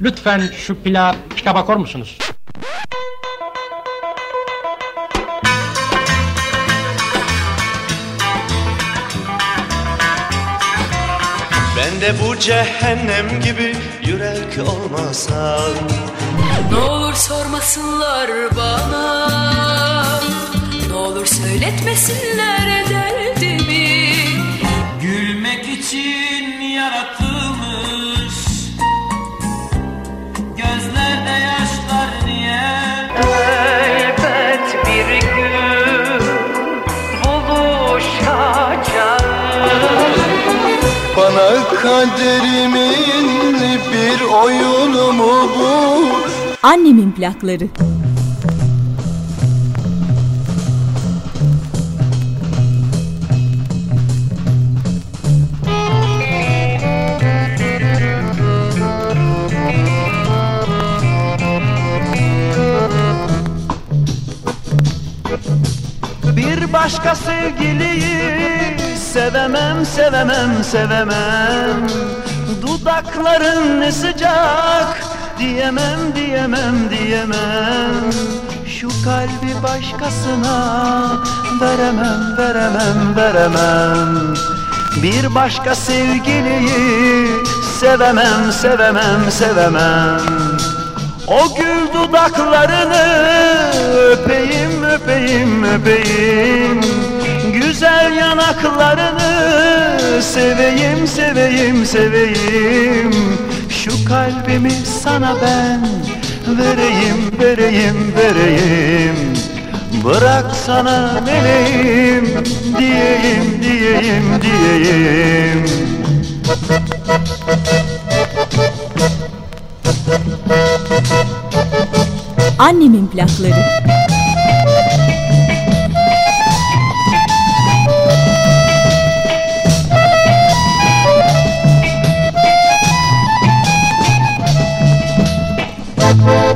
Lütfen şu pila pika bakar musunuz? Ben de bu cehennem gibi yürek olmasam Ne olur sormasınlar bana Ne olur söyletmesinler derdimi Gülmek için yaratılmış kaderimin bir oyunu mu bu? Annemin plakları. Bir başka sevgiliyi sevemem sevemem sevemem. Dudakların ne sıcak? Diyemem diyemem diyemem. Şu kalbi başkasına veremem veremem veremem. Bir başka sevgiliyi sevemem sevemem sevemem. O gül dudaklarını öpeyim öpeyim öpeyim Güzel yanaklarını seveyim seveyim seveyim. Şu kalbimi sana ben vereyim vereyim vereyim. Bırak sana vereyim diyeyim diyeyim diyeyim. Annemin plakları.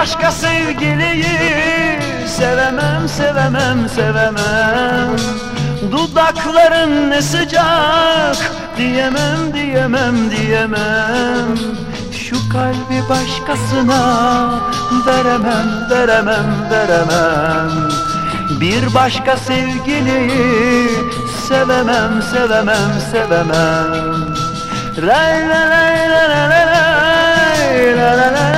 başka sevgiliyi sevemem sevemem sevemem. Dudakların ne sıcak diyemem diyemem diyemem. Şu kalbi başkasına veremem veremem veremem. Bir başka sevgiliyi sevemem sevemem sevemem. Lay lay lay lay lay lay la la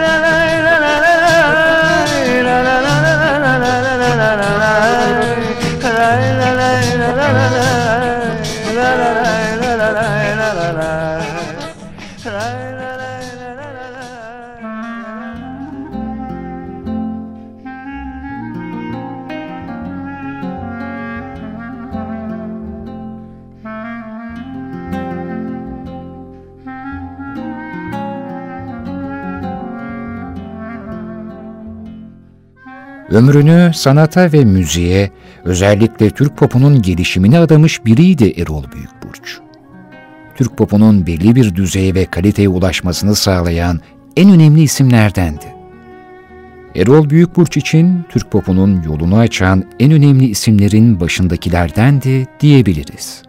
Ömrünü sanata ve müziğe, özellikle Türk popunun gelişimine adamış biriydi Erol Büyükburç. Türk popunun belli bir düzeye ve kaliteye ulaşmasını sağlayan en önemli isimlerdendi. Erol Büyükburç için Türk popunun yolunu açan en önemli isimlerin başındakilerdendi diyebiliriz.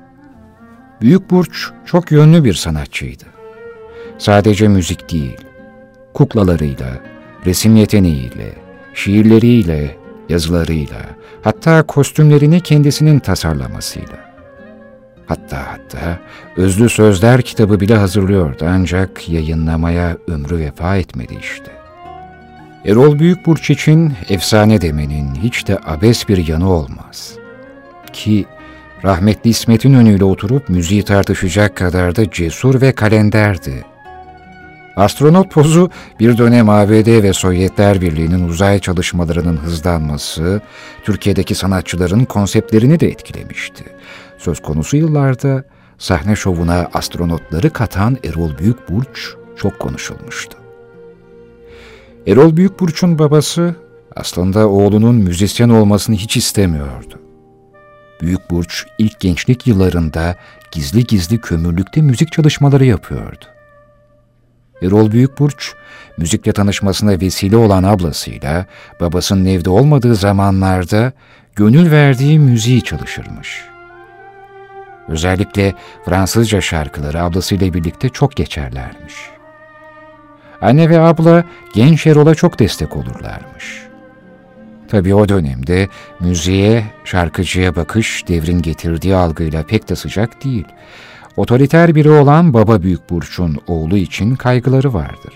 Büyükburç çok yönlü bir sanatçıydı. Sadece müzik değil, kuklalarıyla, resim yeteneğiyle, şiirleriyle, yazılarıyla, hatta kostümlerini kendisinin tasarlamasıyla. Hatta hatta Özlü Sözler kitabı bile hazırlıyordu ancak yayınlamaya ömrü vefa etmedi işte. Erol Büyükburç için efsane demenin hiç de abes bir yanı olmaz. Ki rahmetli İsmet İnönü'yle oturup müziği tartışacak kadar da cesur ve kalenderdi. Astronot pozu bir dönem ABD ve Sovyetler Birliği'nin uzay çalışmalarının hızlanması, Türkiye'deki sanatçıların konseptlerini de etkilemişti. Söz konusu yıllarda sahne şovuna astronotları katan Erol Büyükburç çok konuşulmuştu. Erol Büyükburç'un babası aslında oğlunun müzisyen olmasını hiç istemiyordu. Büyükburç ilk gençlik yıllarında gizli gizli kömürlükte müzik çalışmaları yapıyordu. Erol Büyükburç, müzikle tanışmasına vesile olan ablasıyla babasının evde olmadığı zamanlarda gönül verdiği müziği çalışırmış. Özellikle Fransızca şarkıları ablasıyla birlikte çok geçerlermiş. Anne ve abla genç Erol'a çok destek olurlarmış. Tabii o dönemde müziğe, şarkıcıya bakış devrin getirdiği algıyla pek de sıcak değil. Otoriter biri olan Baba Büyük Burç'un oğlu için kaygıları vardır.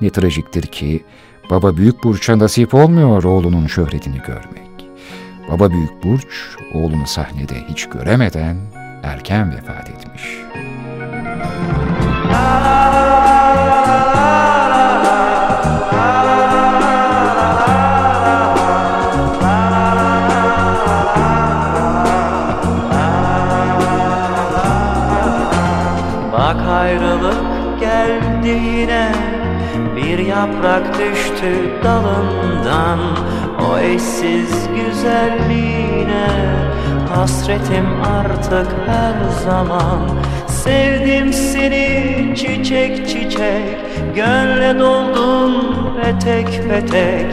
Ne trajiktir ki Baba Büyük Burç'a nasip olmuyor oğlunun şöhretini görmek. Baba Büyük Burç oğlunu sahnede hiç göremeden erken vefat etmiş. Bak düştü dalından O eşsiz güzelliğine Hasretim artık her zaman. Sevdim seni çiçek çiçek Gönle doldun petek petek.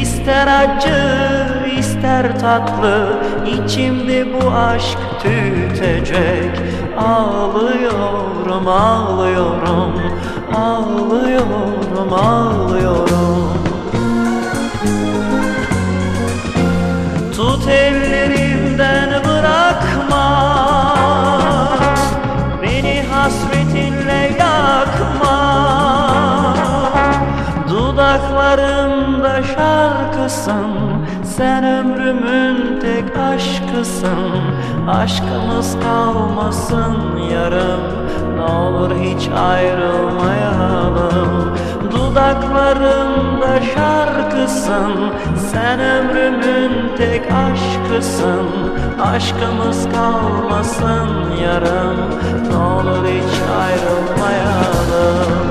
İster acı ister tatlı içimde bu aşk tütecek. Ağlıyorum ağlıyorum Ağlıyorum ağlıyorum. Tut ellerimden bırakma. Beni hasretinle yakma. Dudaklarımda şarkısın. Sen ömrümün tek aşkısın. Aşkımız kalmasın yarım Ne olur hiç ayrılmayalım Dudaklarımda şarkısın. Sen ömrümün tek aşkısın. Aşkımız kalmasın yarım Ne olur hiç ayrılmayalım.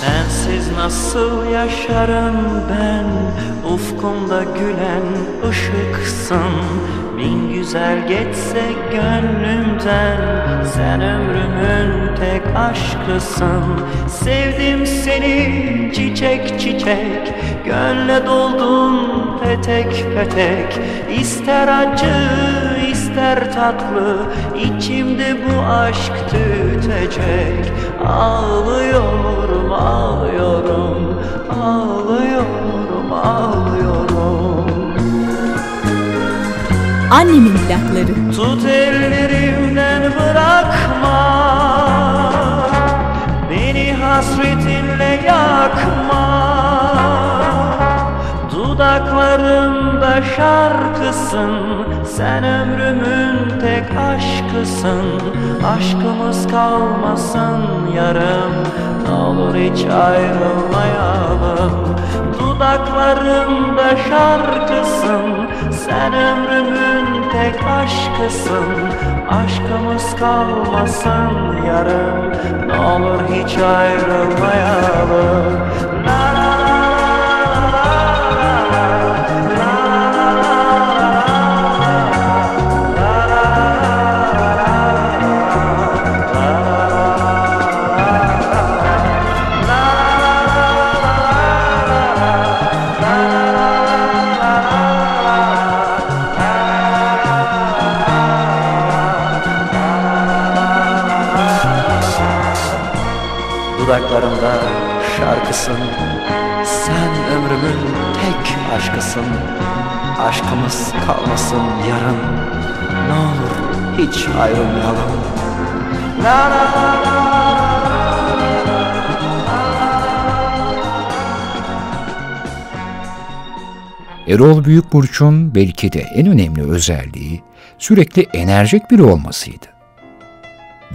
Sensiz nasıl yaşarım ben Ufkumda gülen ışıksın. Bin güzel geçse gönlümden Sen ömrümün tek aşkısın. Sevdim seni çiçek çiçek Gönle doldun petek petek. İster acı ister tatlı içimde bu aşk tütecek. Ağlıyorum ağlıyorum Ağlıyorum ağlıyorum. Annemin plakları. Tut ellerimden bırakma. Beni hasretinle yakma. Dudaklarımda şarkısın. Sen ömrümün tek aşkısın. Aşkımız kalmasın yarım Ne olur hiç ayrılmayalım. Dudaklarımda şarkısın Sen ömrümün tek aşkısın. Aşkımız kalmasın yarım Ne olur hiç ayrılmayalım. La ayrılmayalım. Na na na na. Erol Büyükburç'un belki de en önemli özelliği sürekli enerjik biri olmasıydı.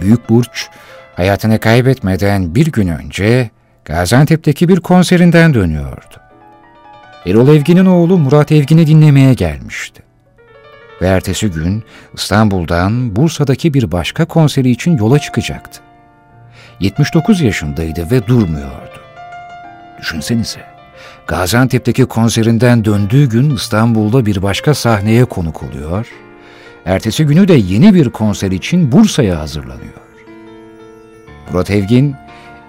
Büyükburç, hayatını kaybetmeden bir gün önce Gaziantep'teki bir konserinden dönüyordu. Erol Evgin'in oğlu Murat Evgin'i dinlemeye gelmiş. Ve ertesi gün İstanbul'dan Bursa'daki bir başka konseri için yola çıkacaktı. 79 yaşındaydı ve durmuyordu. Düşünsenize, Gaziantep'teki konserinden döndüğü gün İstanbul'da bir başka sahneye konuk oluyor, ertesi günü de yeni bir konser için Bursa'ya hazırlanıyor. Murat Evgin,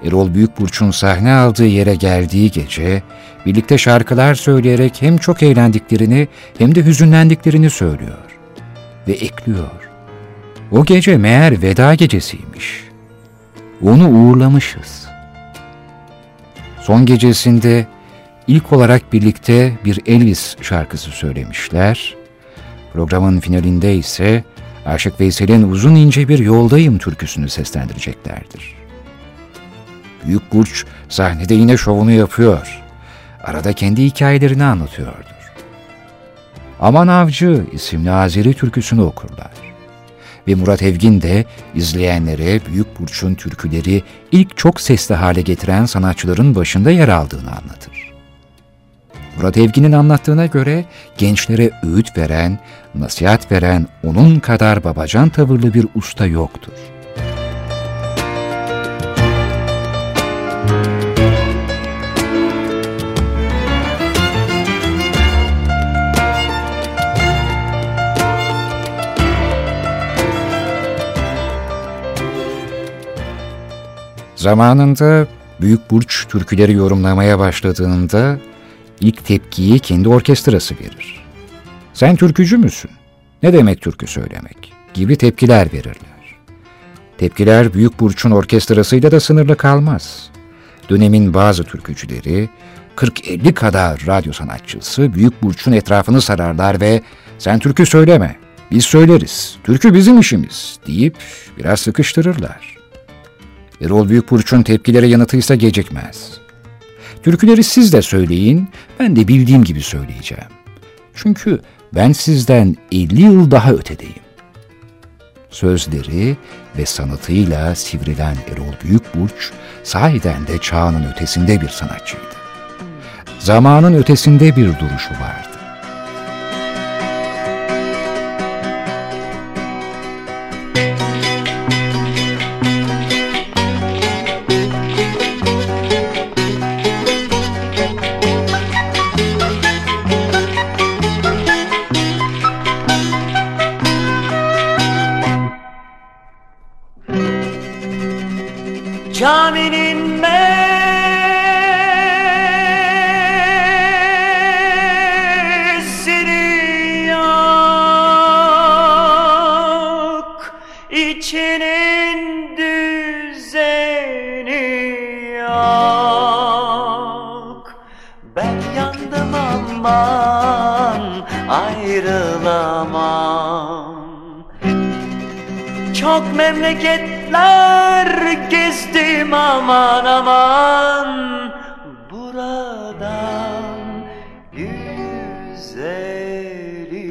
Erol Büyükburç'un sahne aldığı yere geldiği gece, birlikte şarkılar söyleyerek hem çok eğlendiklerini hem de hüzünlendiklerini söylüyor. Ve ekliyor. O gece meğer veda gecesiymiş. Onu uğurlamışız. Son gecesinde ilk olarak birlikte bir Elvis şarkısı söylemişler. Programın finalinde ise Aşık Veysel'in uzun ince bir yoldayım türküsünü seslendireceklerdir. Büyük Burç sahnede yine şovunu yapıyor. Arada kendi hikayelerini anlatıyordur. Aman Avcı isimli Azeri türküsünü okurlar. Ve Murat Evgin de izleyenlere Büyük Burç'un türküleri ilk çok sesli hale getiren sanatçıların başında yer aldığını anlatır. Murat Evgin'in anlattığına göre gençlere öğüt veren, nasihat veren onun kadar babacan tavırlı bir usta yoktur. Zamanında Büyük Burç türküleri yorumlamaya başladığında ilk tepkiyi kendi orkestrası verir. Sen türkücü müsün? Ne demek türkü söylemek? Gibi tepkiler verirler. Tepkiler Büyük Burç'un orkestrasıyla da sınırlı kalmaz. Dönemin bazı türkücüleri 40-50 kadar radyo sanatçısı Büyük Burç'un etrafını sararlar ve sen türkü söyleme, biz söyleriz, türkü bizim işimiz deyip biraz sıkıştırırlar. Erol Büyükburç'un tepkilere yanıtıysa gecikmez. Türküleri siz de söyleyin, ben de bildiğim gibi söyleyeceğim. Çünkü ben sizden 50 yıl daha ötedeyim. Sözleri ve sanatıyla sivrilen Erol Büyükburç, sahiden de çağının ötesinde bir sanatçıydı. Zamanın ötesinde bir duruşu vardı. Shining gezdim aman aman Buradan güzeli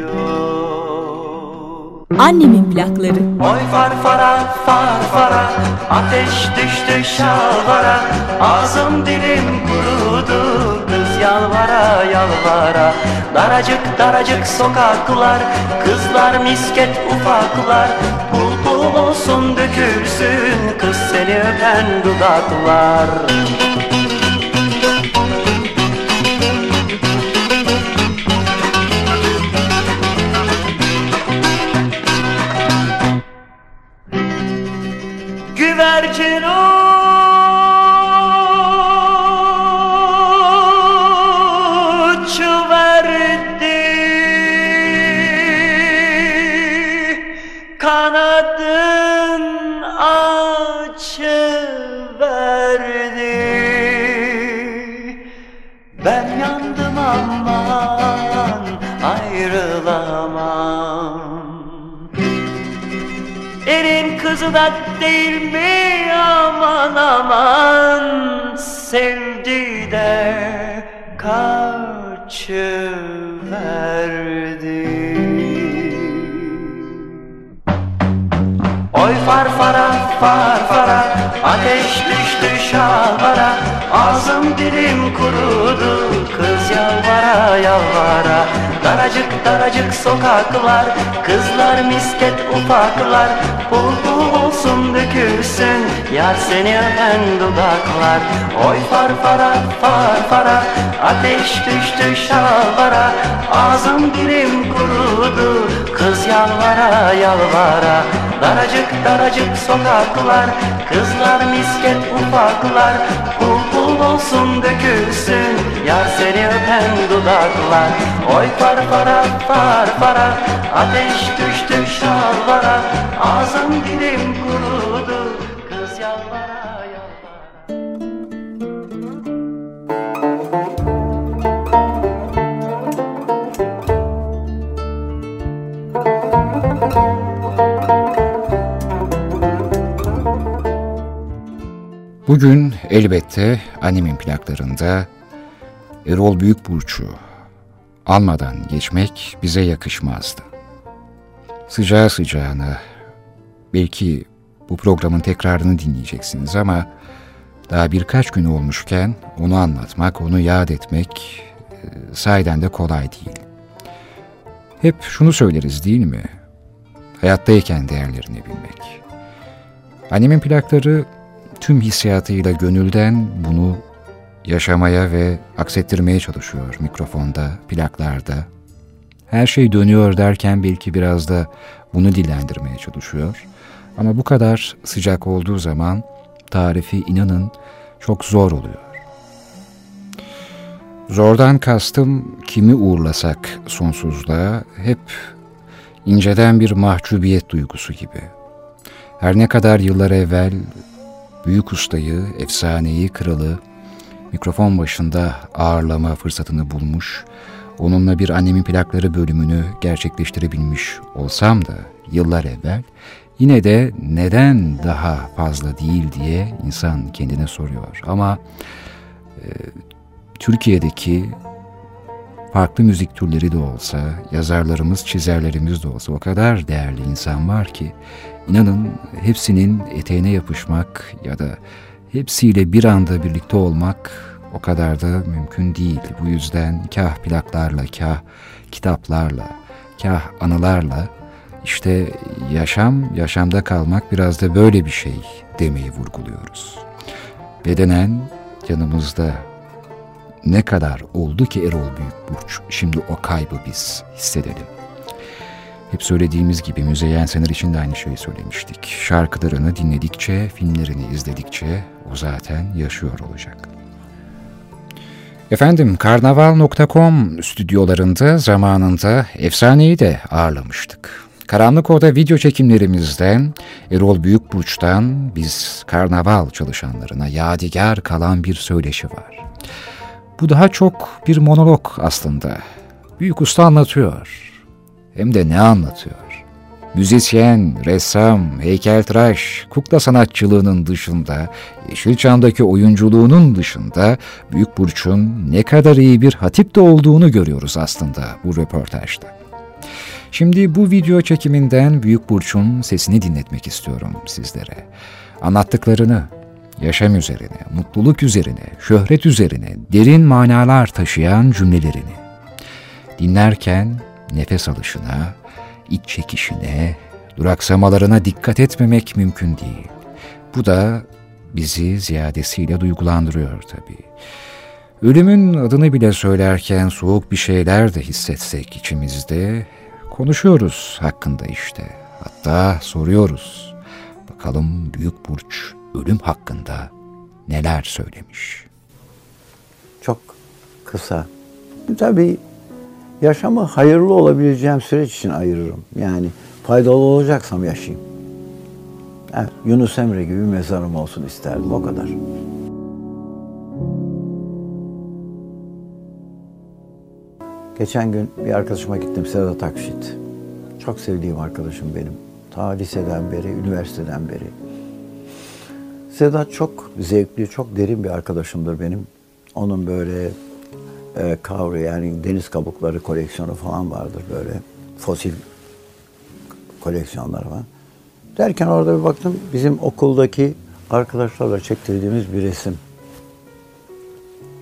yok Annemin plakları. Oy farfara farfara Ateş düştü şalvara Ağzım dilim kurudu yalvara yalvara. Daracık daracık sokaklar Kızlar misket ufaklar. Pul olsun dökülsün Kız seni öpen dudaklar Elin kızı da değil mi? Aman aman. Sevdi de kaçıverdi. Açıverdi Oy farfara farfara ateş düştü şalvara Ağzım dilim kurudu kız yalvara yalvara. Daracık daracık sokaklar Kızlar misket ufaklar. Bul bul olsun dökülsün Yar seni öpen dudaklar. Oy farfara farfara Ateş düştü şalvara. Ağzım dilim kurudu Kız yalvara yalvara. Daracık daracık sokaklar Kızlar misket ufaklar Bul bul olsun dökülsün. Yar seni öpen dudaklar. Oy farfara farfara Ateş düştü şalvara. Ağzım dilim kurudu Bugün elbette animin plaklarında Erol Büyükburç'u almadan geçmek bize yakışmazdı. Sıcağı sıcağına belki bu programın tekrarını dinleyeceksiniz ama daha birkaç gün olmuşken onu anlatmak, onu yad etmek e, sahiden de kolay değil. Hep şunu söyleriz değil mi? Hayattayken değerlerini bilmek. Annemin plakları tüm hissiyatıyla gönülden bunu yaşamaya ve aksettirmeye çalışıyor mikrofonda, plaklarda. Her şey dönüyor derken belki biraz da bunu dillendirmeye çalışıyor. Ama bu kadar sıcak olduğu zaman tarifi inanın çok zor oluyor. Zordan kastım kimi uğurlasak sonsuzluğa hep inceden bir mahcubiyet duygusu gibi. Her ne kadar yıllar evvel büyük ustayı, efsaneyi, kralı mikrofon başında ağırlama fırsatını bulmuş, onunla bir annemin plakları bölümünü gerçekleştirebilmiş olsam da yıllar evvel yine de neden daha fazla değil diye insan kendine soruyor. Ama e, Türkiye'deki farklı müzik türleri de olsa, yazarlarımız, çizerlerimiz de olsa o kadar değerli insan var ki inanın hepsinin eteğine yapışmak ya da hepsiyle bir anda birlikte olmak o kadar da mümkün değil. Bu yüzden kah plaklarla, kah kitaplarla, kah anılarla işte yaşam, yaşamda kalmak biraz da böyle bir şey demeyi vurguluyoruz. Bedenen yanımızda ne kadar oldu ki Erol Büyükburç şimdi o kaybı biz hissedelim. Hep söylediğimiz gibi Müzeyyen Sener için de aynı şeyi söylemiştik. Şarkılarını dinledikçe, filmlerini izledikçe o zaten yaşıyor olacak. Efendim karnaval.com stüdyolarında zamanında efsaneyi de ağırlamıştık. Karanlık Oda video çekimlerimizden Erol Büyükburç'tan biz karnaval çalışanlarına yadigar kalan bir söyleşi var. Bu daha çok bir monolog aslında. Büyük usta anlatıyor. Hem de ne anlatıyor? Müzisyen, ressam, heykeltıraş, kukla sanatçılığının dışında, Yeşilçam'daki oyunculuğunun dışında Büyük Burç'un ne kadar iyi bir hatip de olduğunu görüyoruz aslında bu röportajda. Şimdi bu video çekiminden Büyük Burç'un sesini dinletmek istiyorum sizlere. Anlattıklarını, yaşam üzerine, mutluluk üzerine, şöhret üzerine derin manalar taşıyan cümlelerini. Dinlerken nefes alışına, iç çekişine, duraksamalarına dikkat etmemek mümkün değil. Bu da bizi ziyadesiyle duygulandırıyor tabii. Ölümün adını bile söylerken soğuk bir şeyler de hissetsek içimizde, konuşuyoruz hakkında işte. Hatta soruyoruz. Bakalım Büyük Burç ölüm hakkında neler söylemiş. Çok kısa. Tabii yaşamı hayırlı olabileceğim süreç için ayırırım. Yani faydalı olacaksam yaşayayım. Evet, Yunus Emre gibi mezarım olsun isterdim o kadar. Geçen gün bir arkadaşıma gittim Sedat Akşit. Çok sevdiğim arkadaşım benim. Ta liseden beri, üniversiteden beri. Sedat çok zevkli, çok derin bir arkadaşımdır benim. Onun böyle e, kavru yani deniz kabukları koleksiyonu falan vardır böyle. Fosil koleksiyonları var. Derken orada bir baktım bizim okuldaki arkadaşlarla çektirdiğimiz bir resim.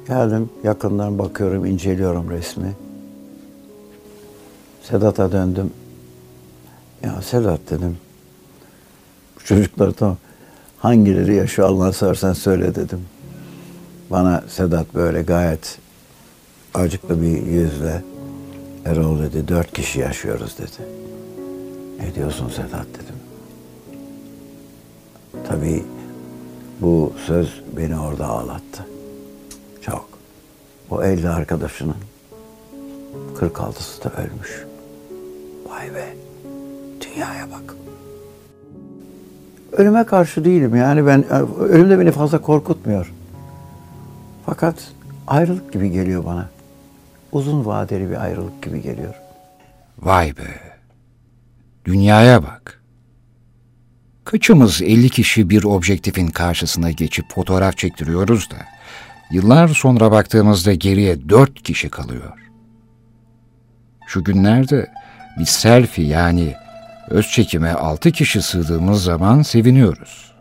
Geldim yakından bakıyorum, inceliyorum resmi. Sedat'a döndüm. Ya Sedat dedim. Bu çocuklar tamam. Hangileri yaşıyor Allah sorsan söyle dedim. Bana Sedat böyle gayet acıklı bir yüzle Erol dedi dört kişi yaşıyoruz dedi. Ne diyorsun Sedat dedim. Tabii bu söz beni orada ağlattı. Çok. O 50 arkadaşının 46'sı da ölmüş. Vay be. Dünyaya bak. Ölüme karşı değilim yani ben ölüm de beni fazla korkutmuyor. Fakat ayrılık gibi geliyor bana. Uzun vadeli bir ayrılık gibi geliyor. Vay be. Dünyaya bak. Kaçımız 50 kişi bir objektifin karşısına geçip fotoğraf çektiriyoruz da yıllar sonra baktığımızda geriye 4 kişi kalıyor. Şu günlerde bir selfie yani öz çekime 6 kişi sığdığımız zaman seviniyoruz.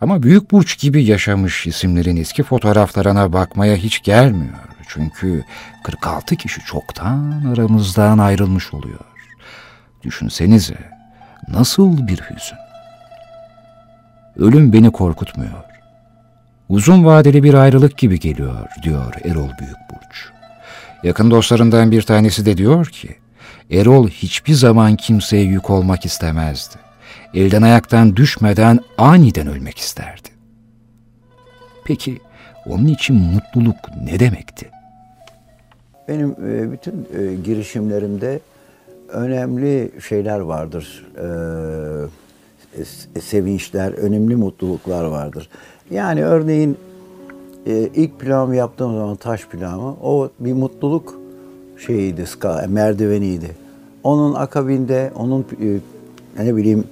Ama Büyük Burç gibi yaşamış isimlerin eski fotoğraflarına bakmaya hiç gelmiyor. Çünkü 46 kişi çoktan aramızdan ayrılmış oluyor. Düşünsenize nasıl bir hüzün. Ölüm beni korkutmuyor. Uzun vadeli bir ayrılık gibi geliyor diyor Erol Büyükburç. Yakın dostlarından bir tanesi de diyor ki, Erol hiçbir zaman kimseye yük olmak istemezdi. Elden ayaktan düşmeden aniden ölmek isterdi. Peki onun için mutluluk ne demekti? Benim e, bütün e, girişimlerimde önemli şeyler vardır. E, sevinçler, önemli mutluluklar vardır. Yani örneğin ilk planımı yaptığım zaman taş planı, o bir mutluluk şeyiydi, merdiveniydi. Onun akabinde, onun ne bileyim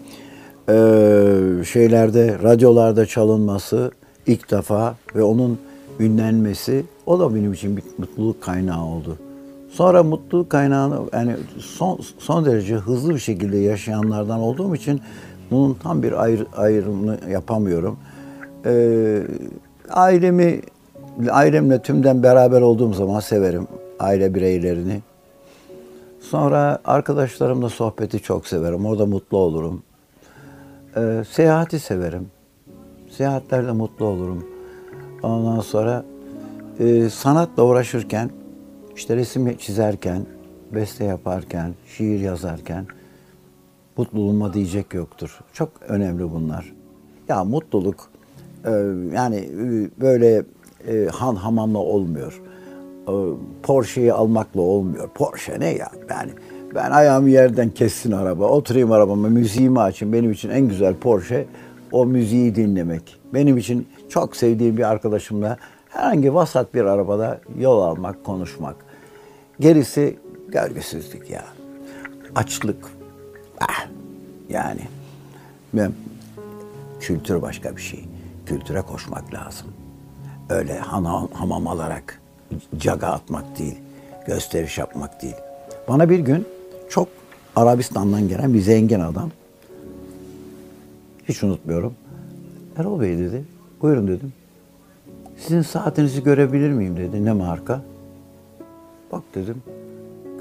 şeylerde, radyolarda çalınması ilk defa ve onun ünlenmesi o da benim için bir mutluluk kaynağı oldu. Sonra mutluluk kaynağını yani son, son derece hızlı bir şekilde yaşayanlardan olduğum için bunun tam bir ayrı, ayrımını yapamıyorum. Ee, ailemi ailemle tümden beraber olduğum zaman severim aile bireylerini. Sonra arkadaşlarımla sohbeti çok severim. Orada mutlu olurum. Ee, seyahati severim. Seyahatlerde mutlu olurum. Ondan sonra e, sanatla uğraşırken, işte resim çizerken, beste yaparken, şiir yazarken mutluluğuma diyecek yoktur. Çok önemli bunlar. Ya mutluluk e, yani e, böyle e, han hamamla olmuyor. E, Porsche'yi almakla olmuyor. Porsche ne ya? Yani ben ayağımı yerden kessin araba, oturayım arabama, müziğimi açayım. Benim için en güzel Porsche o müziği dinlemek. Benim için çok sevdiğim bir arkadaşımla herhangi vasat bir arabada yol almak, konuşmak. Gerisi gölgesizlik ya. Açlık. Ah, yani kültür başka bir şey. Kültüre koşmak lazım. Öyle hamam, hamam alarak caga atmak değil, gösteriş yapmak değil. Bana bir gün çok Arabistan'dan gelen bir zengin adam, hiç unutmuyorum. Erol Bey dedi, buyurun dedim. Sizin saatinizi görebilir miyim dedi. Ne marka? Bak dedim.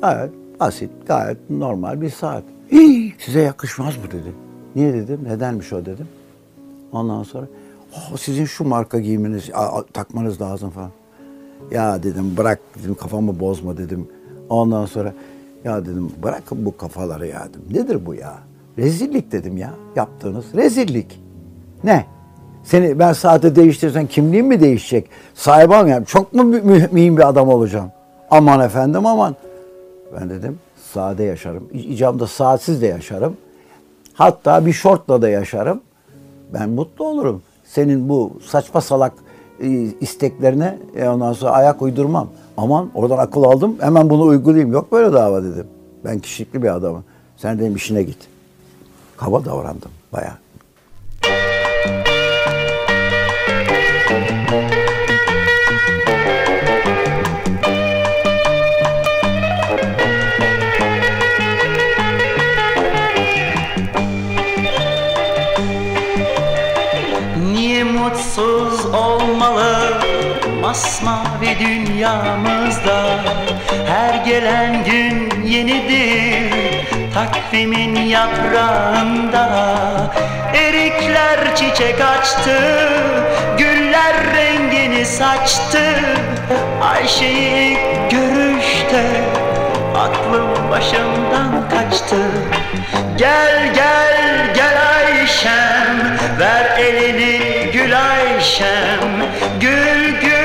Gayet basit, gayet normal bir saat. Hii, size yakışmaz mı dedi. Niye dedim, nedenmiş o dedim. Ondan sonra oh, sizin şu marka giymeniz, takmanız lazım falan. Ya dedim bırak dedim kafamı bozma dedim. Ondan sonra ya dedim bırakın bu kafaları ya dedim. Nedir bu ya? Rezillik dedim ya yaptığınız rezillik. Ne? Seni ben saate değiştirsem kimliğim mi değişecek? Sahibim yani çok mu mühim bir adam olacağım? Aman efendim aman. Ben dedim sade yaşarım. İcamda saatsiz de yaşarım. Hatta bir şortla da yaşarım. Ben mutlu olurum. Senin bu saçma salak isteklerine e, ondan sonra ayak uydurmam. Aman oradan akıl aldım hemen bunu uygulayayım. Yok böyle dava dedim. Ben kişilikli bir adamım. Sen dedim işine git. Kaba davrandım bayağı. Dünyamızda Her gelen gün yenidir Takvimin yaprağında. Erikler çiçek açtı Güller rengini saçtı. Ayşe'yi ilk görüşte Aklım başımdan kaçtı. Gel gel gel Ayşem Ver elini gül Ayşem. Gül gül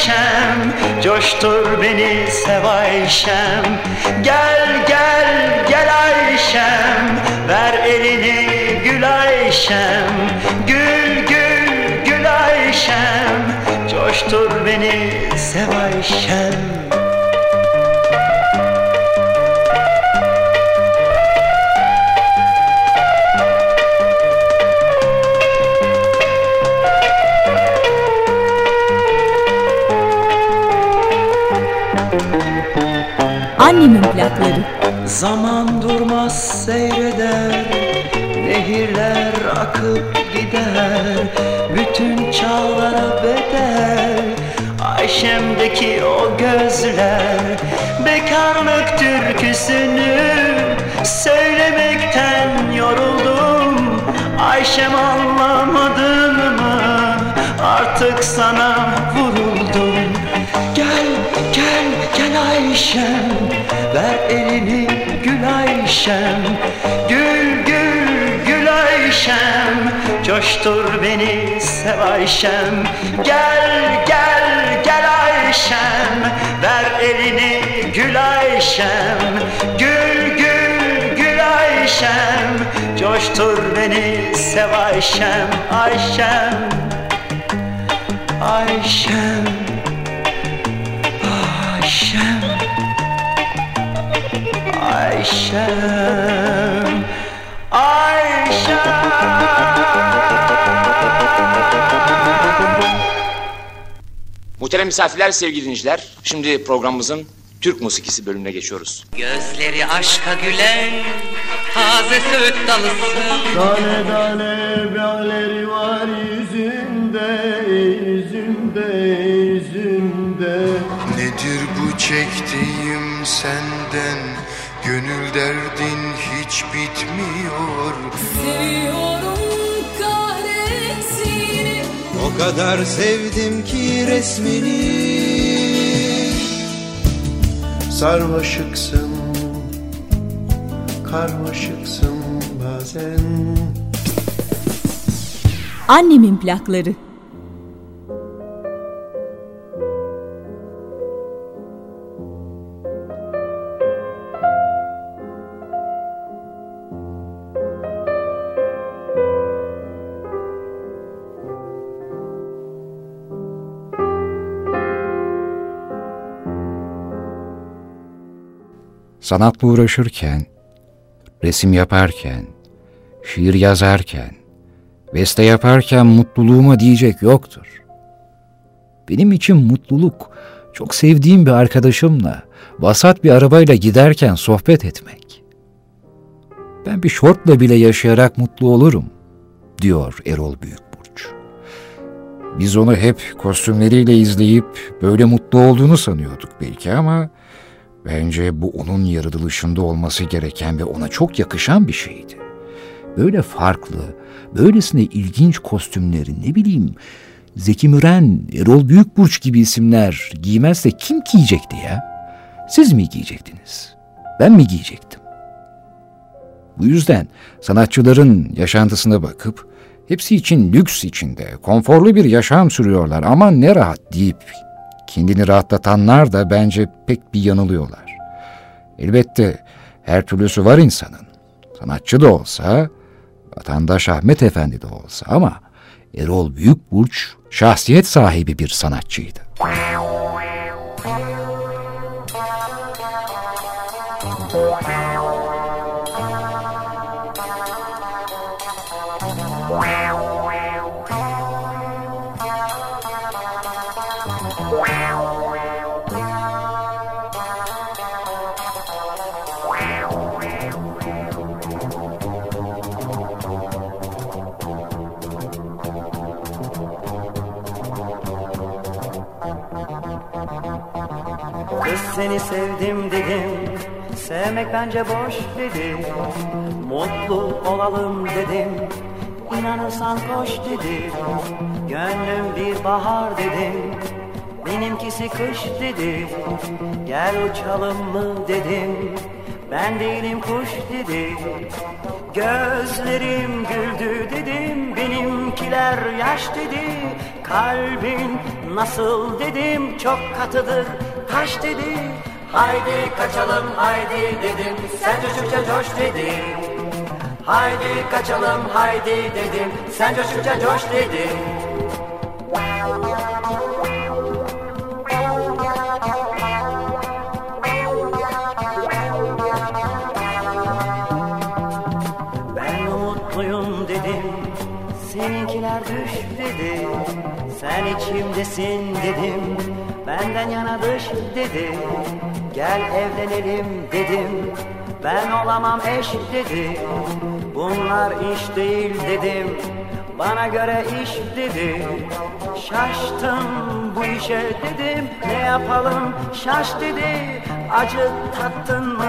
Ayşem Coştur beni sev Ayşem. Gel gel gel Ayşem Ver elini gül Ayşem. Gül gül gül Ayşem Coştur beni sev Ayşem Annemin plakları. Zaman durmaz seyreder Nehirler akıp gider Bütün çağlara bedel Ayşem'deki o gözler Bekarlık türküsünü Söylemekten yoruldum. Ayşem anlamadın mı? Artık sana vuruldum. Gel gel gel Ayşem Ver elini gül Ayşem Gül gül gül Ayşem. Coştur beni sev Ayşem. Gel gel gel Ayşem. Ver elini gül Ayşem. Gül gül gül Ayşem. Coştur beni sev Ayşem. Ayşem Ayşem Ayşem Ayşem Muhterem misafirler, sevgili dinleyiciler. Şimdi programımızın Türk musikisi bölümüne geçiyoruz. Gözleri aşka gülen taze söğüt dalısın Tane tane byaleri var yüzünde, yüzünde, yüzünde Nedir bu çektiğim senden Gönül derdin hiç bitmiyor. Seviyorum kahretsin O kadar sevdim ki resmini. Sarmaşıksın, karmaşıksın bazen. Annemin plakları. Sanatla uğraşırken, resim yaparken, şiir yazarken, beste yaparken mutluluğuma diyecek yoktur. Benim için mutluluk, çok sevdiğim bir arkadaşımla, vasat bir arabayla giderken sohbet etmek. Ben bir şortla bile yaşayarak mutlu olurum, diyor Erol Büyükburç. Biz onu hep kostümleriyle izleyip böyle mutlu olduğunu sanıyorduk belki ama bence bu onun yaratılışında olması gereken ve ona çok yakışan bir şeydi. Böyle farklı, böylesine ilginç kostümleri ne bileyim Zeki Müren, Erol Büyükburç gibi isimler giymezse kim giyecekti ya? Siz mi giyecektiniz? Ben mi giyecektim? Bu yüzden sanatçıların yaşantısına bakıp hepsi için lüks içinde konforlu bir yaşam sürüyorlar ama ne rahat deyip kendini rahatlatanlar da bence pek bir yanılıyorlar. Elbette her türlüsü var insanın. Sanatçı da olsa, vatandaş Ahmet Efendi de olsa ama Erol Büyükburç şahsiyet sahibi bir sanatçıydı. Bence boş dedi Mutlu olalım dedim İnanırsan koş dedi Gönlüm bir bahar dedim Benimkisi kış dedi Gel uçalım mı dedim Ben değilim kuş dedi Gözlerim güldü dedim Benimkiler yaş dedi. Kalbin nasıl dedim. Çok katıdır taş dedi Haydi kaçalım haydi dedim. Sen coşukça coş dedi Haydi kaçalım haydi dedim. Sen coşukça coş dedi Ben umutluyum dedim. Seninkiler düş dedi Sen içimdesin dedim. Benden yana dış dedi Gel evlenelim dedim. Ben olamam eş dedi Bunlar iş değil dedim. Bana göre iş dedi Şaştım bu işe dedim. Ne yapalım? Şaş dedi. Acı tattın mı?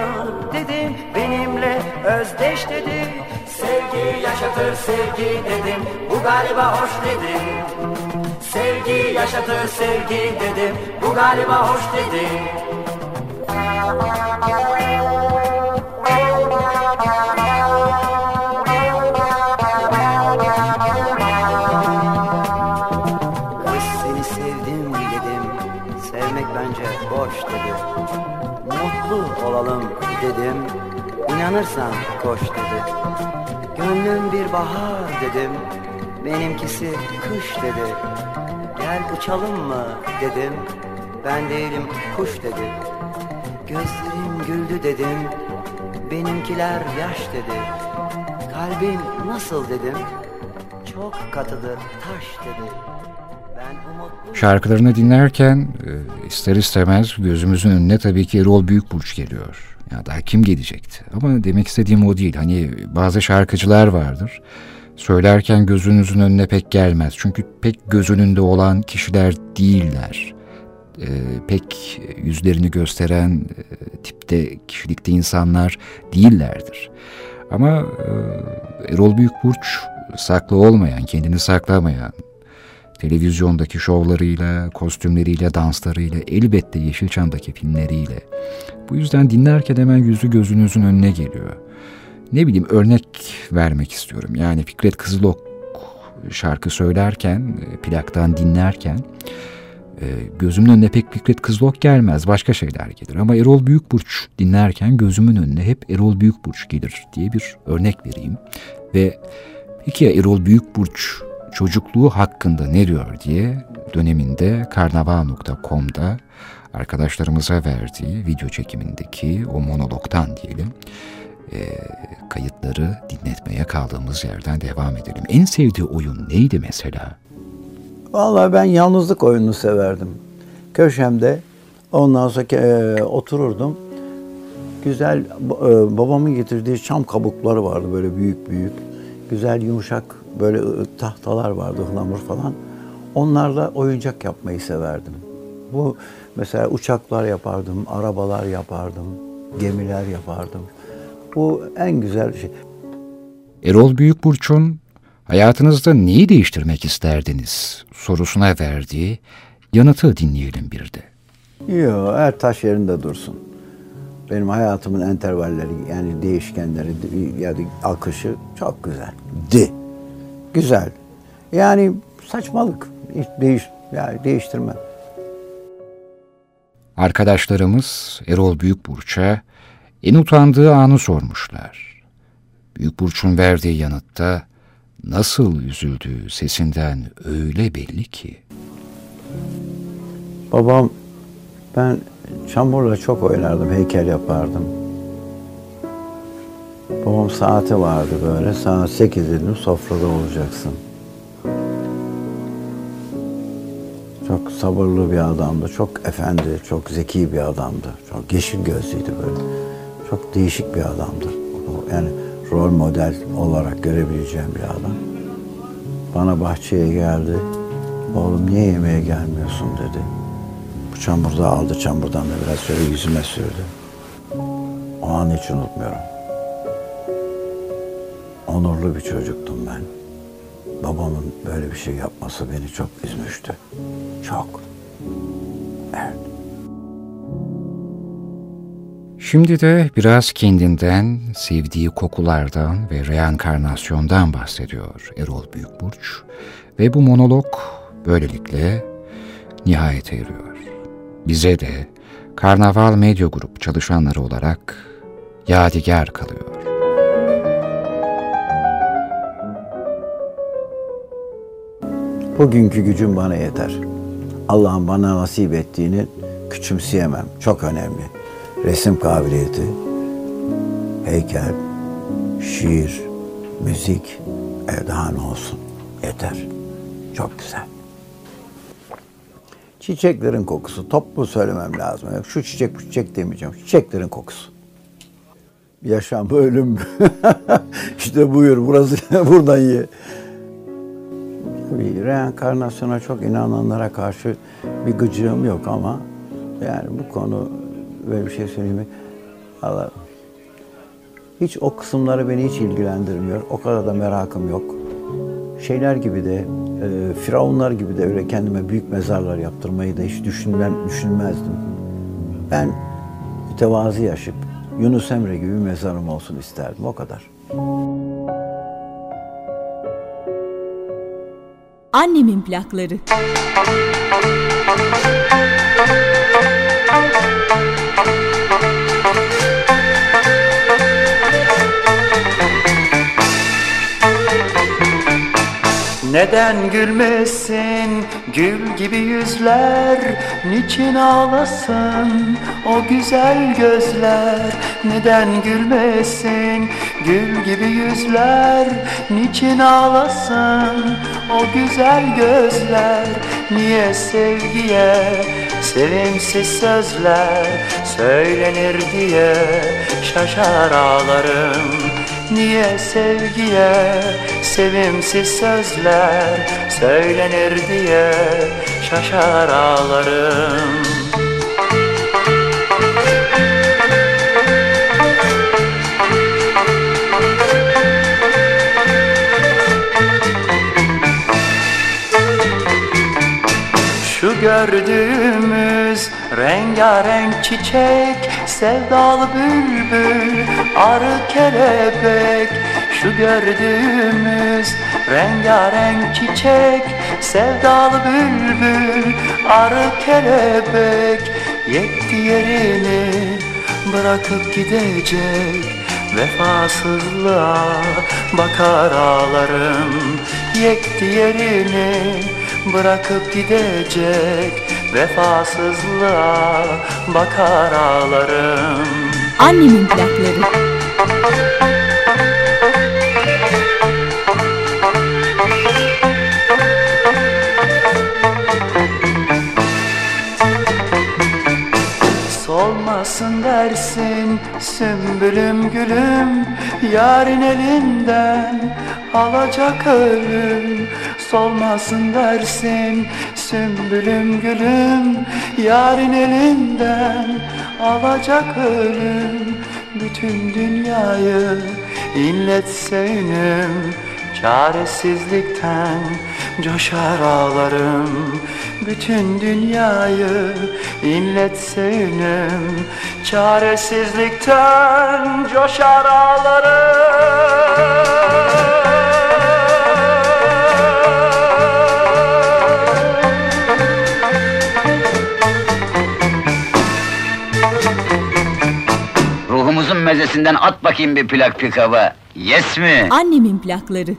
Dedim. Benimle özdeş dedi. Sevgi yaşatır sevgi dedim. Bu galiba hoş dedi. Sevgi yaşatır sevgi dedim. Bu galiba hoş dedim İnanırsan koş dedi. Gönlüm bir bahar dedim. Benimkisi kış dedi. Gel uçalım mı dedim. Ben değilim kuş dedi Gözlerim güldü dedim Benimkiler yaş dedi Kalbin nasıl dedim Çok katıdır taş dedi umutlu Şarkılarını dinlerken e, ister istemez gözümüzün önüne tabii ki Erol Büyükburç geliyor. Ya daha kim gelecekti? Ama demek istediğim o değil. Hani bazı şarkıcılar vardır. Söylerken gözünüzün önüne pek gelmez. Çünkü pek göz önünde olan kişiler değiller. E, pek yüzlerini gösteren e, tipte, kişilikte insanlar değillerdir. Ama e, Erol Büyükburç saklı olmayan, kendini saklamayan, televizyondaki şovlarıyla, kostümleriyle, danslarıyla, elbette Yeşilçam'daki filmleriyle. Bu yüzden dinlerken hemen yüzü gözünüzün önüne geliyor. Ne bileyim örnek vermek istiyorum. Yani Fikret Kızılok şarkı söylerken, e, plaktan dinlerken e, gözümün önüne pek Fikret Kızılok gelmez. Başka şeyler gelir. Ama Erol Büyükburç dinlerken gözümün önüne hep Erol Büyükburç gelir diye bir örnek vereyim. Ve peki ya Erol Büyükburç çocukluğu hakkında ne diyor diye döneminde karnaval.com'da arkadaşlarımıza verdiği video çekimindeki o monologtan diyelim e, kayıtları dinletmeye kaldığımız yerden devam edelim. En sevdiği oyun neydi mesela? Vallahi ben yalnızlık oyununu severdim. Köşemde ondan sonra e, otururdum. Güzel e, babamın getirdiği çam kabukları vardı böyle büyük büyük. Güzel yumuşak böyle tahtalar vardı ıhlamur falan. Onlarla oyuncak yapmayı severdim. Bu mesela uçaklar yapardım, arabalar yapardım, gemiler yapardım. Bu en güzel şey. Erol Büyükburç'un hayatınızda neyi değiştirmek isterdiniz sorusuna verdiği yanıtı dinleyelim bir de. Yok, her taş yerinde dursun. Benim hayatımın entervalleri yani değişkenleri yani akışı çok güzel. Di. Güzel. Yani saçmalık. Hiç değiş, yani değiştirmem. Arkadaşlarımız Erol Büyükburç'a en utandığı anı sormuşlar. Büyükburç'un verdiği yanıtta nasıl üzüldüğü sesinden öyle belli ki. Babam ben çamurla çok oynardım, heykel yapardım. Babam saati vardı böyle, saat 8 dedim sofrada olacaksın. Çok sabırlı bir adamdı, çok efendi, çok zeki bir adamdı. Çok yeşil gözlüydü böyle. Çok değişik bir adamdı. Yani rol model olarak görebileceğim bir adam. Bana bahçeye geldi. Oğlum niye yemeğe gelmiyorsun dedi. Bu çamurda aldı. Çamurdan da biraz şöyle yüzüme sürdü. O an hiç unutmuyorum. Onurlu bir çocuktum ben. Babamın böyle bir şey yapması beni çok üzmüştü. Çok. Evet. Şimdi de biraz kendinden, sevdiği kokulardan ve reenkarnasyondan bahsediyor Erol Büyükburç ve bu monolog böylelikle nihayete eriyor. Bize de Karnaval Medya Grup çalışanları olarak yadigar kalıyor. Bugünkü gücüm bana yeter. Allah'ın bana nasip ettiğini küçümseyemem. Çok önemli. Resim kabiliyeti, heykel, şiir, müzik, e ne olsun. Yeter. Çok güzel. Çiçeklerin kokusu. Toplu söylemem lazım. Yok, Şu çiçek bu çiçek demeyeceğim. Çiçeklerin kokusu. Yaşam, ölüm. işte buyur burası buradan ye. Tabii reenkarnasyona çok inananlara karşı bir gıcığım yok ama yani bu konu böyle bir şey söyleyeyim mi? Allah hiç o kısımları beni hiç ilgilendirmiyor. O kadar da merakım yok. Şeyler gibi de e, firavunlar gibi de öyle kendime büyük mezarlar yaptırmayı da hiç düşünmem, düşünmezdim. Ben mütevazi yaşıp Yunus Emre gibi bir mezarım olsun isterdim. O kadar. Annemin plakları. Neden gülmesin? Gül gibi yüzler Niçin ağlasın? O güzel gözler Neden gülmesin? Gül gibi yüzler Niçin ağlasın? O güzel gözler Niye sevgiye sevimsiz sözler Söylenir diye şaşar ağlarım Niye sevgiye sevimsiz sözler söylenir diye şaşar ağlarım? Şu gördüğümüz rengarenk çiçek Sevdalı bülbül, arı kelebek. Şu gördüğümüz rengarenk çiçek Sevdalı bülbül, arı kelebek. Yetti yerini bırakıp gidecek Vefasızlığa bakar ağlarım. Yetti yerini bırakıp gidecek Vefasızlığa bakar ağlarım Annemin plakları. Solmasın dersin. Sümbülüm gülüm Yarın elinden alacak ölüm. Solmasın dersin sümbülüm gülüm Yarın elinden alacak ölüm. Bütün dünyayı inletse ünüm Çaresizlikten coşar ağlarım Bütün dünyayı inletse ünüm Çaresizlikten coşar ağlarım Ruhumuzun mezesinden at bakayım bir plak pikava. Yes mi? Annemin plakları.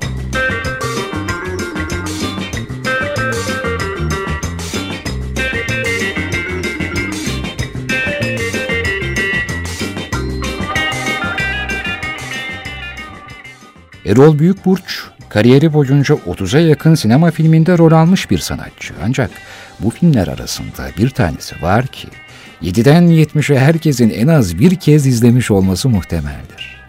Erol Büyükburç, kariyeri boyunca 30'a yakın sinema filminde rol almış bir sanatçı. Ancak bu filmler arasında bir tanesi var ki 7'den 70'e herkesin en az bir kez izlemiş olması muhtemeldir.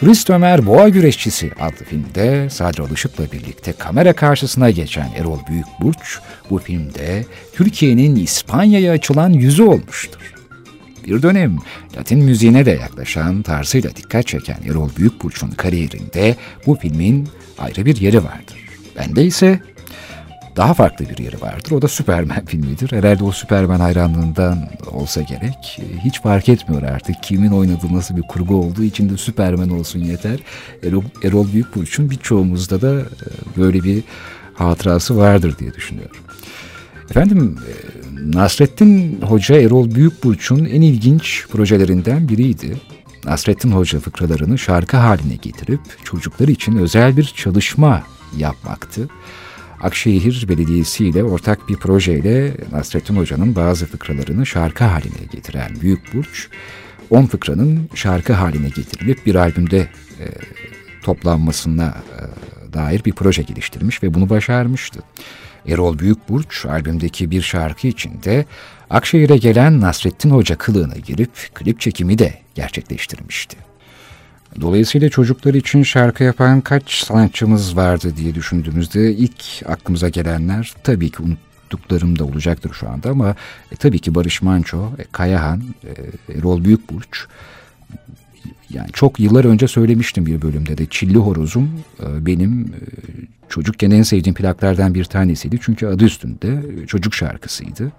Turist Ömer Boğa Güreşçisi adlı filmde Sadri Alışık'la birlikte kamera karşısına geçen Erol Büyükburç bu filmde Türkiye'nin İspanya'ya açılan yüzü olmuştur. Bir dönem Latin müziğine de yaklaşan tarzıyla dikkat çeken Erol Büyükburç'un kariyerinde bu filmin ayrı bir yeri vardır. Bende ise daha farklı bir yeri vardır. O da Superman filmidir. Herhalde o Superman hayranlığından olsa gerek. Hiç fark etmiyor artık kimin oynadığı nasıl bir kurgu olduğu için de Superman olsun yeter. Erol, Erol Büyükburç'un birçoğumuzda da e, böyle bir hatırası vardır diye düşünüyorum. Efendim e, Nasrettin Hoca Erol Büyükburç'un en ilginç projelerinden biriydi. Nasrettin Hoca fıkralarını şarkı haline getirip çocuklar için özel bir çalışma yapmaktı. Akşehir Belediyesi ile ortak bir projeyle Nasrettin Hoca'nın bazı fıkralarını şarkı haline getiren Büyük Burç, 10 fıkranın şarkı haline getirilip bir albümde e, toplanmasına e, dair bir proje geliştirmiş ve bunu başarmıştı. Erol Büyükburç albümdeki bir şarkı içinde Akşehir'e gelen Nasrettin Hoca kılığına girip klip çekimi de gerçekleştirmişti. Dolayısıyla çocuklar için şarkı yapan kaç sanatçımız vardı diye düşündüğümüzde ilk aklımıza gelenler tabii ki unuttuklarım da olacaktır şu anda ama e, tabii ki Barış Manço, e, Kayahan, e, Erol Büyükburç, yani çok yıllar önce söylemiştim bir bölümde de Çilli Horozum e, benim e, çocukken en sevdiğim plaklardan bir tanesiydi. Çünkü adı üstünde çocuk şarkısıydı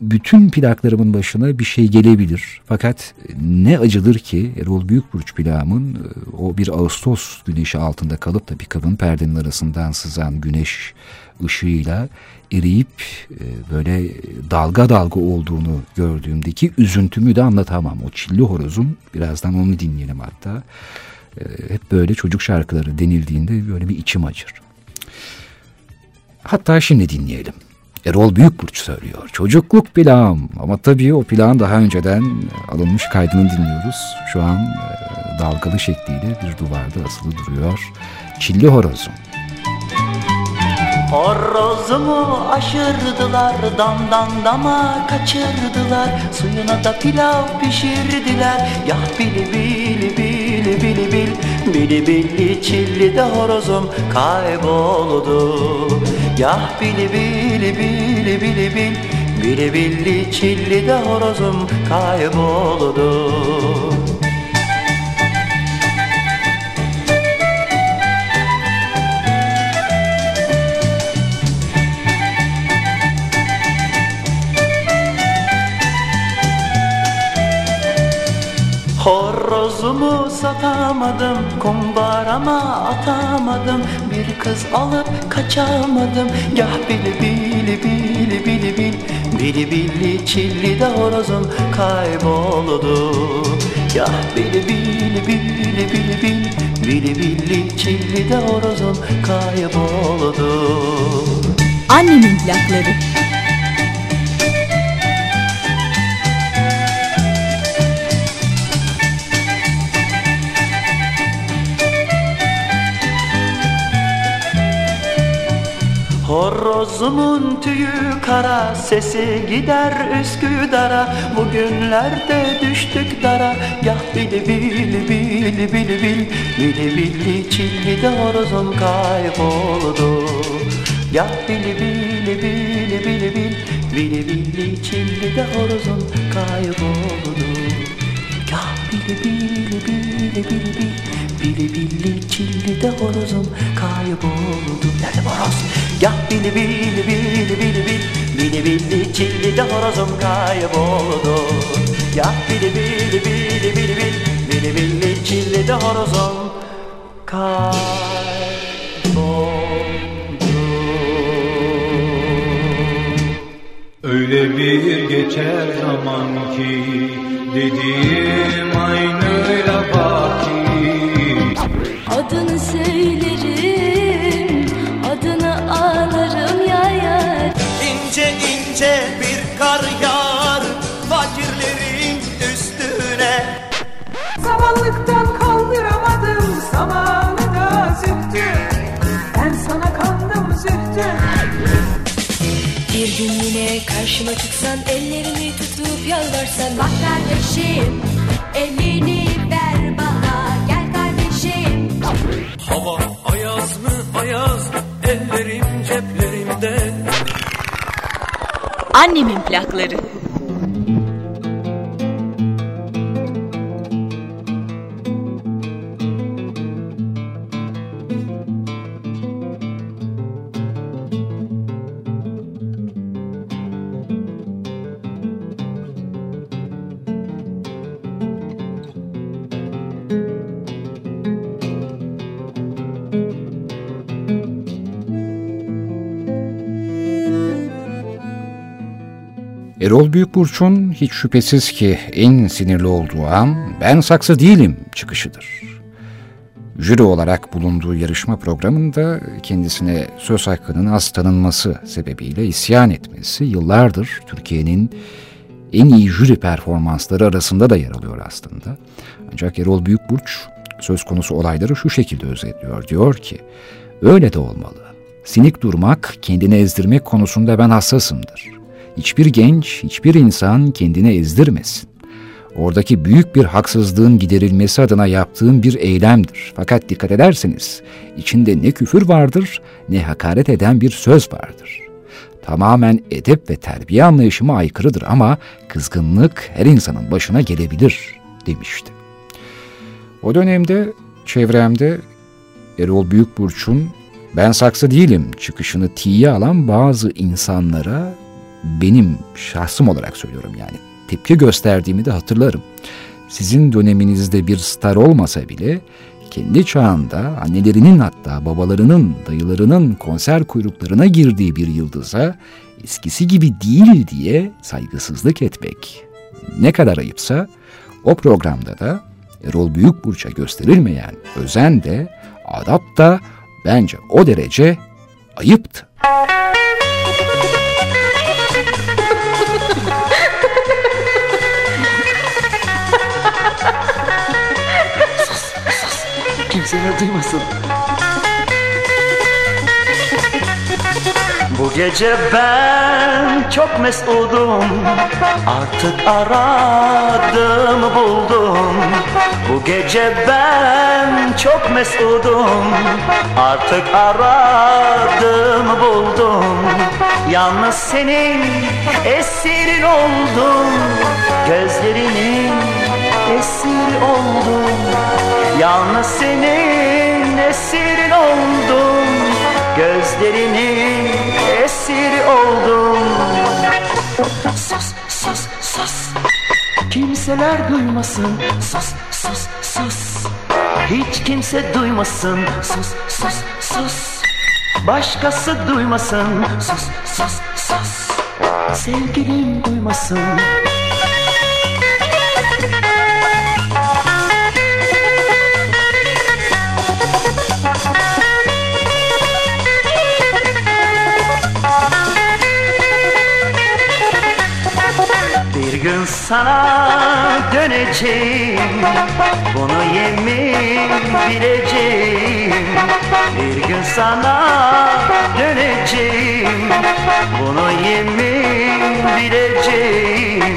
bütün plaklarımın başına bir şey gelebilir. Fakat ne acıdır ki Erol Büyükburç plağımın e, o bir Ağustos güneşi altında kalıp da bir kabın perdenin arasından sızan güneş ışığıyla eriyip e, böyle dalga dalga olduğunu gördüğümdeki üzüntümü de anlatamam. O çilli horozun birazdan onu dinleyelim hatta. E, hep böyle çocuk şarkıları denildiğinde böyle bir içim acır. Hatta şimdi dinleyelim. Erol Büyükburç söylüyor. Çocukluk plağım ama tabii o plağın daha önceden alınmış kaydını dinliyoruz. Şu an e, dalgalı şekliyle bir duvarda asılı duruyor. Çilli horozum. Horozumu aşırdılar damdan dama kaçırdılar Suyuna da pilav pişirdiler Yah bili bili bili bili bil Bili bili çilli de horozum kayboldu Yah bili bili bili bili bil Bili bili çilli de horozum kayboldu Horozumu satamadım Kumbarama atamadım Bir kız alıp kaçamadım. Gah bili bili bili bili bil Bili bili çilli de horozum kayboldu Gah bili bili bili bili bil Bili bili çilli de horozum kayboldu Annemin plakları Horozumun tüyü kara Sesi gider Üsküdar'a. Bugünlerde düştük dara Gah bili bili bili bili bil. Bili bili çilli de horozum kayboldu. Gah bili bili bili bili bil. Bili bili çilli de horozum kayboldu. Gah bili bili bili bili bil Bili bili çilli de horozum kayboldu. Nerede horoz? Gah bili bili bili bili bil Bili bili çilli de horozum kayboldu. Gah bili bili bili bili bil Bili bili çilli de horozum Öyle bir geçer zaman ki Dediğim aynıyla baki karşıma çıksan Ellerini tutup yalvarsan. Bak kardeşim elini ver bana. Gel kardeşim. Hava ayaz mı? Ayaz. Ellerim ceplerimde. Annemin plakları. Erol Büyükburç'un hiç şüphesiz ki en sinirli olduğu an ben saksı değilim çıkışıdır. Jüri olarak bulunduğu yarışma programında kendisine söz hakkının az tanınması sebebiyle isyan etmesi yıllardır Türkiye'nin en iyi jüri performansları arasında da yer alıyor aslında. Ancak Erol Büyükburç söz konusu olayları şu şekilde özetliyor. Diyor ki, öyle de olmalı. Sinik durmak, kendini ezdirmek konusunda ben hassasımdır. Hiçbir genç, hiçbir insan kendini ezdirmesin. Oradaki büyük bir haksızlığın giderilmesi adına yaptığım bir eylemdir. Fakat dikkat ederseniz içinde ne küfür vardır ne hakaret eden bir söz vardır. Tamamen edep ve terbiye anlayışıma aykırıdır ama kızgınlık her insanın başına gelebilir demişti. O dönemde çevremde Erol Büyükburç'un ben saksı değilim çıkışını tiye alan bazı insanlara benim şahsım olarak söylüyorum yani tepki gösterdiğimi de hatırlarım. Sizin döneminizde bir star olmasa bile kendi çağında annelerinin hatta babalarının, dayılarının konser kuyruklarına girdiği bir yıldıza eskisi gibi değil diye saygısızlık etmek ne kadar ayıpsa o programda da Erol Büyükburç'a gösterilmeyen özen de adap da bence o derece ayıptı. Kimseler duymasın. Bu gece ben çok mesudum Artık aradım buldum. Bu gece ben çok mesudum Artık aradım buldum. Yalnız senin esirin oldum. Gözlerinin esiri oldum. Yalnız senin esirin oldum. Gözlerinin esiri oldum. Sus sus sus. Kimseler duymasın. Sus sus sus. Hiç kimse duymasın. Sus sus sus. Başkası duymasın. Sus sus sus. Sevgilim duymasın sana döneceğim. Bunu yemin bileceğim. Bir gün sana döneceğim. Bunu yemin bileceğim.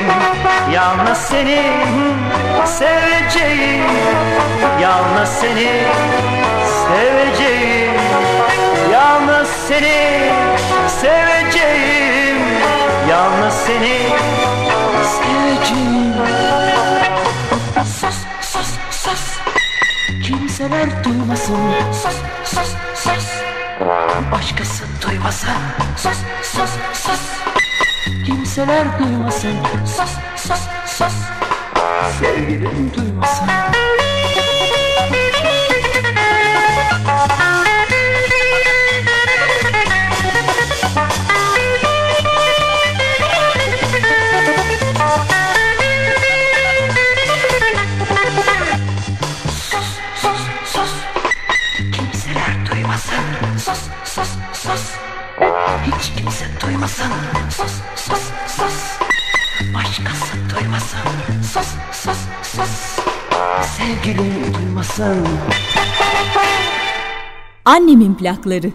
Yalnız seni seveceğim. Yalnız seni seveceğim. Yalnız seni seveceğim. Yalnız seni seveceğim Sus sus sus. Kimseler duymasın. Sus sus sus. Başkası duymasın Sus sus sus. Kimseler duymasın. Sus sus sus. Sevgilim duymasın Sevgilim duymasın Annemin plakları.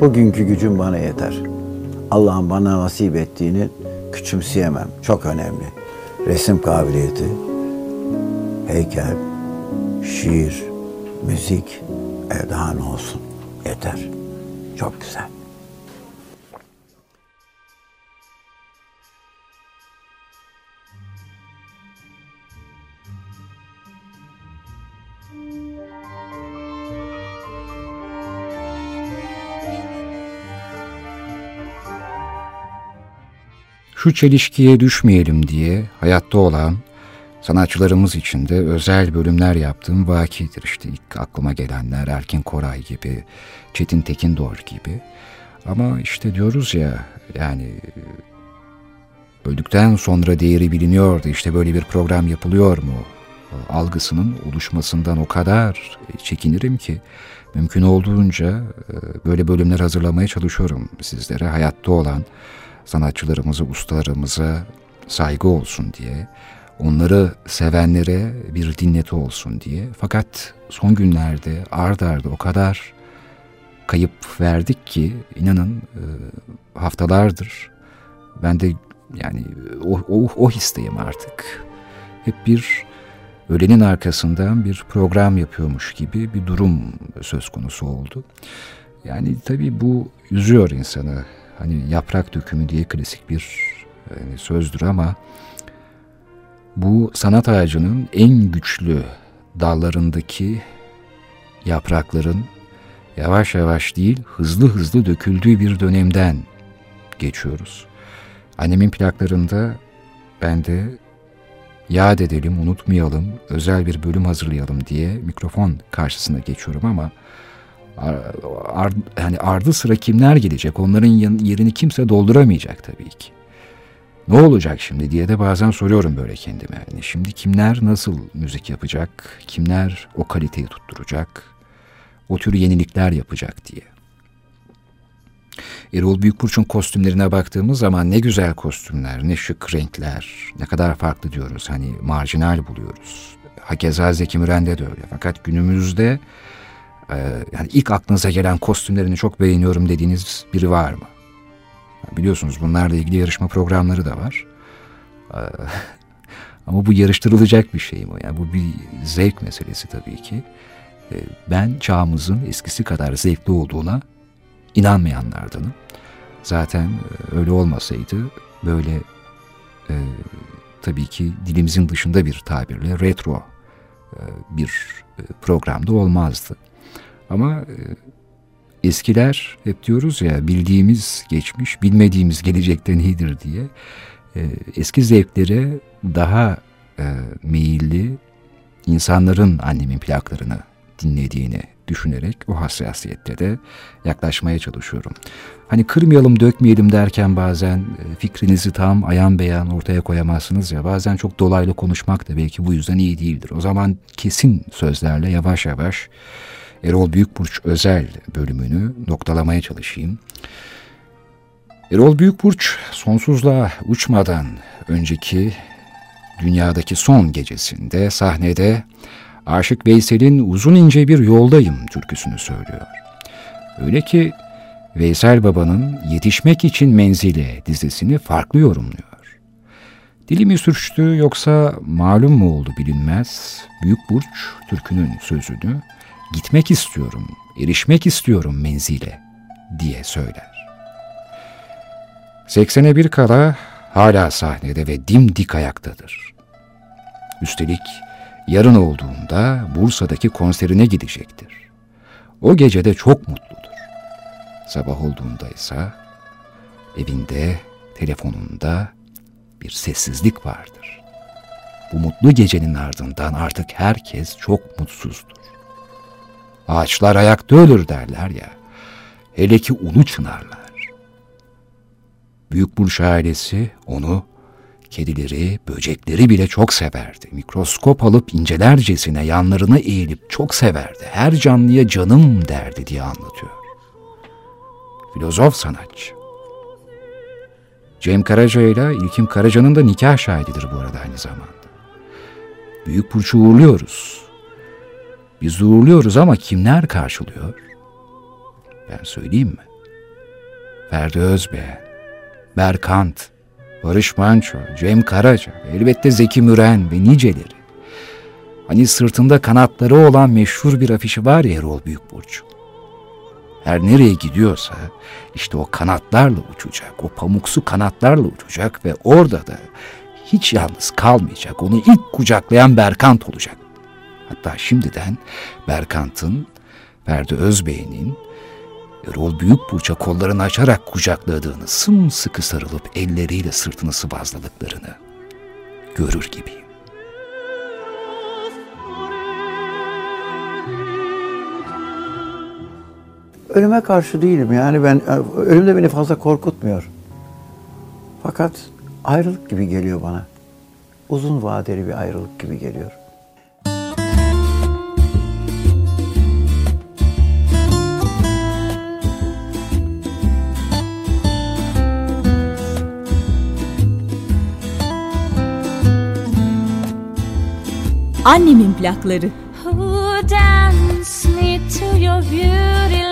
Bugünkü gücüm bana yeter. Allah'ın bana nasip ettiğini küçümseyemem. Çok önemli. Resim kabiliyeti, heykel, şiir, müzik, e ne olsun. Yeter. Çok güzel. Şu çelişkiye düşmeyelim diye hayatta olan sanatçılarımız için de özel bölümler yaptığım vakidir. İşte ilk aklıma gelenler Erkin Koray gibi, Çetin Tekindor gibi. Ama işte diyoruz ya yani öldükten sonra değeri biliniyordu. İşte böyle bir program yapılıyor mu? Algısının oluşmasından o kadar çekinirim ki mümkün olduğunca böyle bölümler hazırlamaya çalışıyorum sizlere. Hayatta olan sanatçılarımıza, ustalarımıza saygı olsun diye, onları sevenlere bir dinleti olsun diye. Fakat son günlerde ard arda o kadar kayıp verdik ki inanın haftalardır ben de yani o, o, o histeyim artık. Hep bir ölenin arkasından bir program yapıyormuş gibi bir durum söz konusu oldu. Yani tabii bu üzüyor insanı. Hani yaprak dökümü diye klasik bir yani sözdür ama bu sanat ağacının en güçlü dallarındaki yaprakların yavaş yavaş değil hızlı hızlı döküldüğü bir dönemden geçiyoruz. Annemin plaklarında ben de yad edelim, unutmayalım, özel bir bölüm hazırlayalım diye mikrofon karşısına geçiyorum ama ar, yani ardı sıra kimler gelecek? Onların yerini kimse dolduramayacak tabii ki. Ne olacak şimdi diye de bazen soruyorum böyle kendime. Yani şimdi kimler nasıl müzik yapacak? Kimler o kaliteyi tutturacak? O tür yenilikler yapacak diye. Erol Büyükburç'un kostümlerine baktığımız zaman ne güzel kostümler, ne şık renkler, ne kadar farklı diyoruz. Hani marjinal buluyoruz. Hakeza Zeki Müren'de de öyle. Fakat günümüzde e, yani ilk aklınıza gelen kostümlerini çok beğeniyorum dediğiniz biri var mı? Biliyorsunuz bunlarla ilgili yarışma programları da var. E, ama bu yarıştırılacak bir şey mi? Yani bu bir zevk meselesi tabii ki. E, ben çağımızın eskisi kadar zevkli olduğuna inanmayanlardanım. Zaten e, öyle olmasaydı böyle e, tabii ki dilimizin dışında bir tabirle retro e, bir e, programda olmazdı. Ama e, eskiler hep diyoruz ya bildiğimiz geçmiş, bilmediğimiz gelecekten iyidir diye e, eski zevklere daha e, meyilli insanların annemin plaklarını dinlediğini düşünerek o hassasiyette de yaklaşmaya çalışıyorum. Hani kırmayalım dökmeyelim derken bazen fikrinizi tam ayan beyan ortaya koyamazsınız ya bazen çok dolaylı konuşmak da belki bu yüzden iyi değildir. O zaman kesin sözlerle yavaş yavaş Erol Büyükburç özel bölümünü noktalamaya çalışayım. Erol Büyükburç sonsuzluğa uçmadan önceki dünyadaki son gecesinde sahnede Aşık Veysel'in Uzun ince bir yoldayım türküsünü söylüyor. Öyle ki Veysel Baba'nın Yetişmek için Menzile dizisini farklı yorumluyor. Dilimi sürçtü yoksa malum mu oldu bilinmez, Büyük Burç türkünün sözünü gitmek istiyorum, erişmek istiyorum menzile diye söyler. 80'e bir kala hala sahnede ve dimdik ayaktadır. Üstelik yarın olduğunda Bursa'daki konserine gidecektir. O gecede çok mutludur. Sabah olduğunda ise evinde, telefonunda bir sessizlik vardır. Bu mutlu gecenin ardından artık herkes çok mutsuzdur. Ağaçlar ayakta ölür derler ya. Hele ki ulu çınarlar. Büyük Burç ailesi onu Kedileri, böcekleri bile çok severdi. Mikroskop alıp incelercesine yanlarına eğilip çok severdi. Her canlıya canım derdi diye anlatıyor. Filozof sanatçı. Cem Karaca ile İlkim Karaca'nın da nikah şahididir bu arada aynı zamanda. Büyük Burç'u uğurluyoruz. Biz uğurluyoruz ama kimler karşılıyor? Ben söyleyeyim mi? Ferdi Özbeğen, Berkant, Barış Manço, Cem Karaca, elbette Zeki Müren ve niceleri. Hani sırtında kanatları olan meşhur bir afişi var ya Erol Büyükburç. Her nereye gidiyorsa işte o kanatlarla uçacak, o pamuksu kanatlarla uçacak ve orada da hiç yalnız kalmayacak. Onu ilk kucaklayan Berkant olacak. Hatta şimdiden Berkant'ın, Ferdi Özbey'in, Erol Büyükburç'a kollarını açarak kucakladığını, sımsıkı sarılıp elleriyle sırtını sıvazladıklarını görür gibiyim. Ölüme karşı değilim yani ben ölüm de beni fazla korkutmuyor. Fakat ayrılık gibi geliyor bana. Uzun vadeli bir ayrılık gibi geliyor. Annemin plakları. Who dance me to your beauty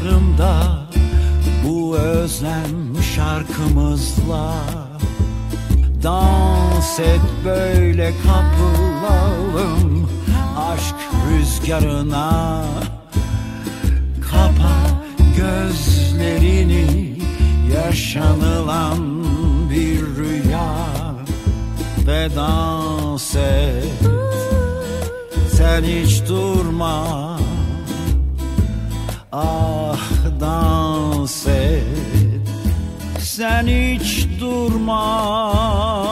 kollarımda bu özlem şarkımızla Dans et böyle kapılalım. Aşk rüzgarına Kapa gözlerini yaşanılan bir rüya Ve dans et. Sen hiç durma. Ah sen hiç durma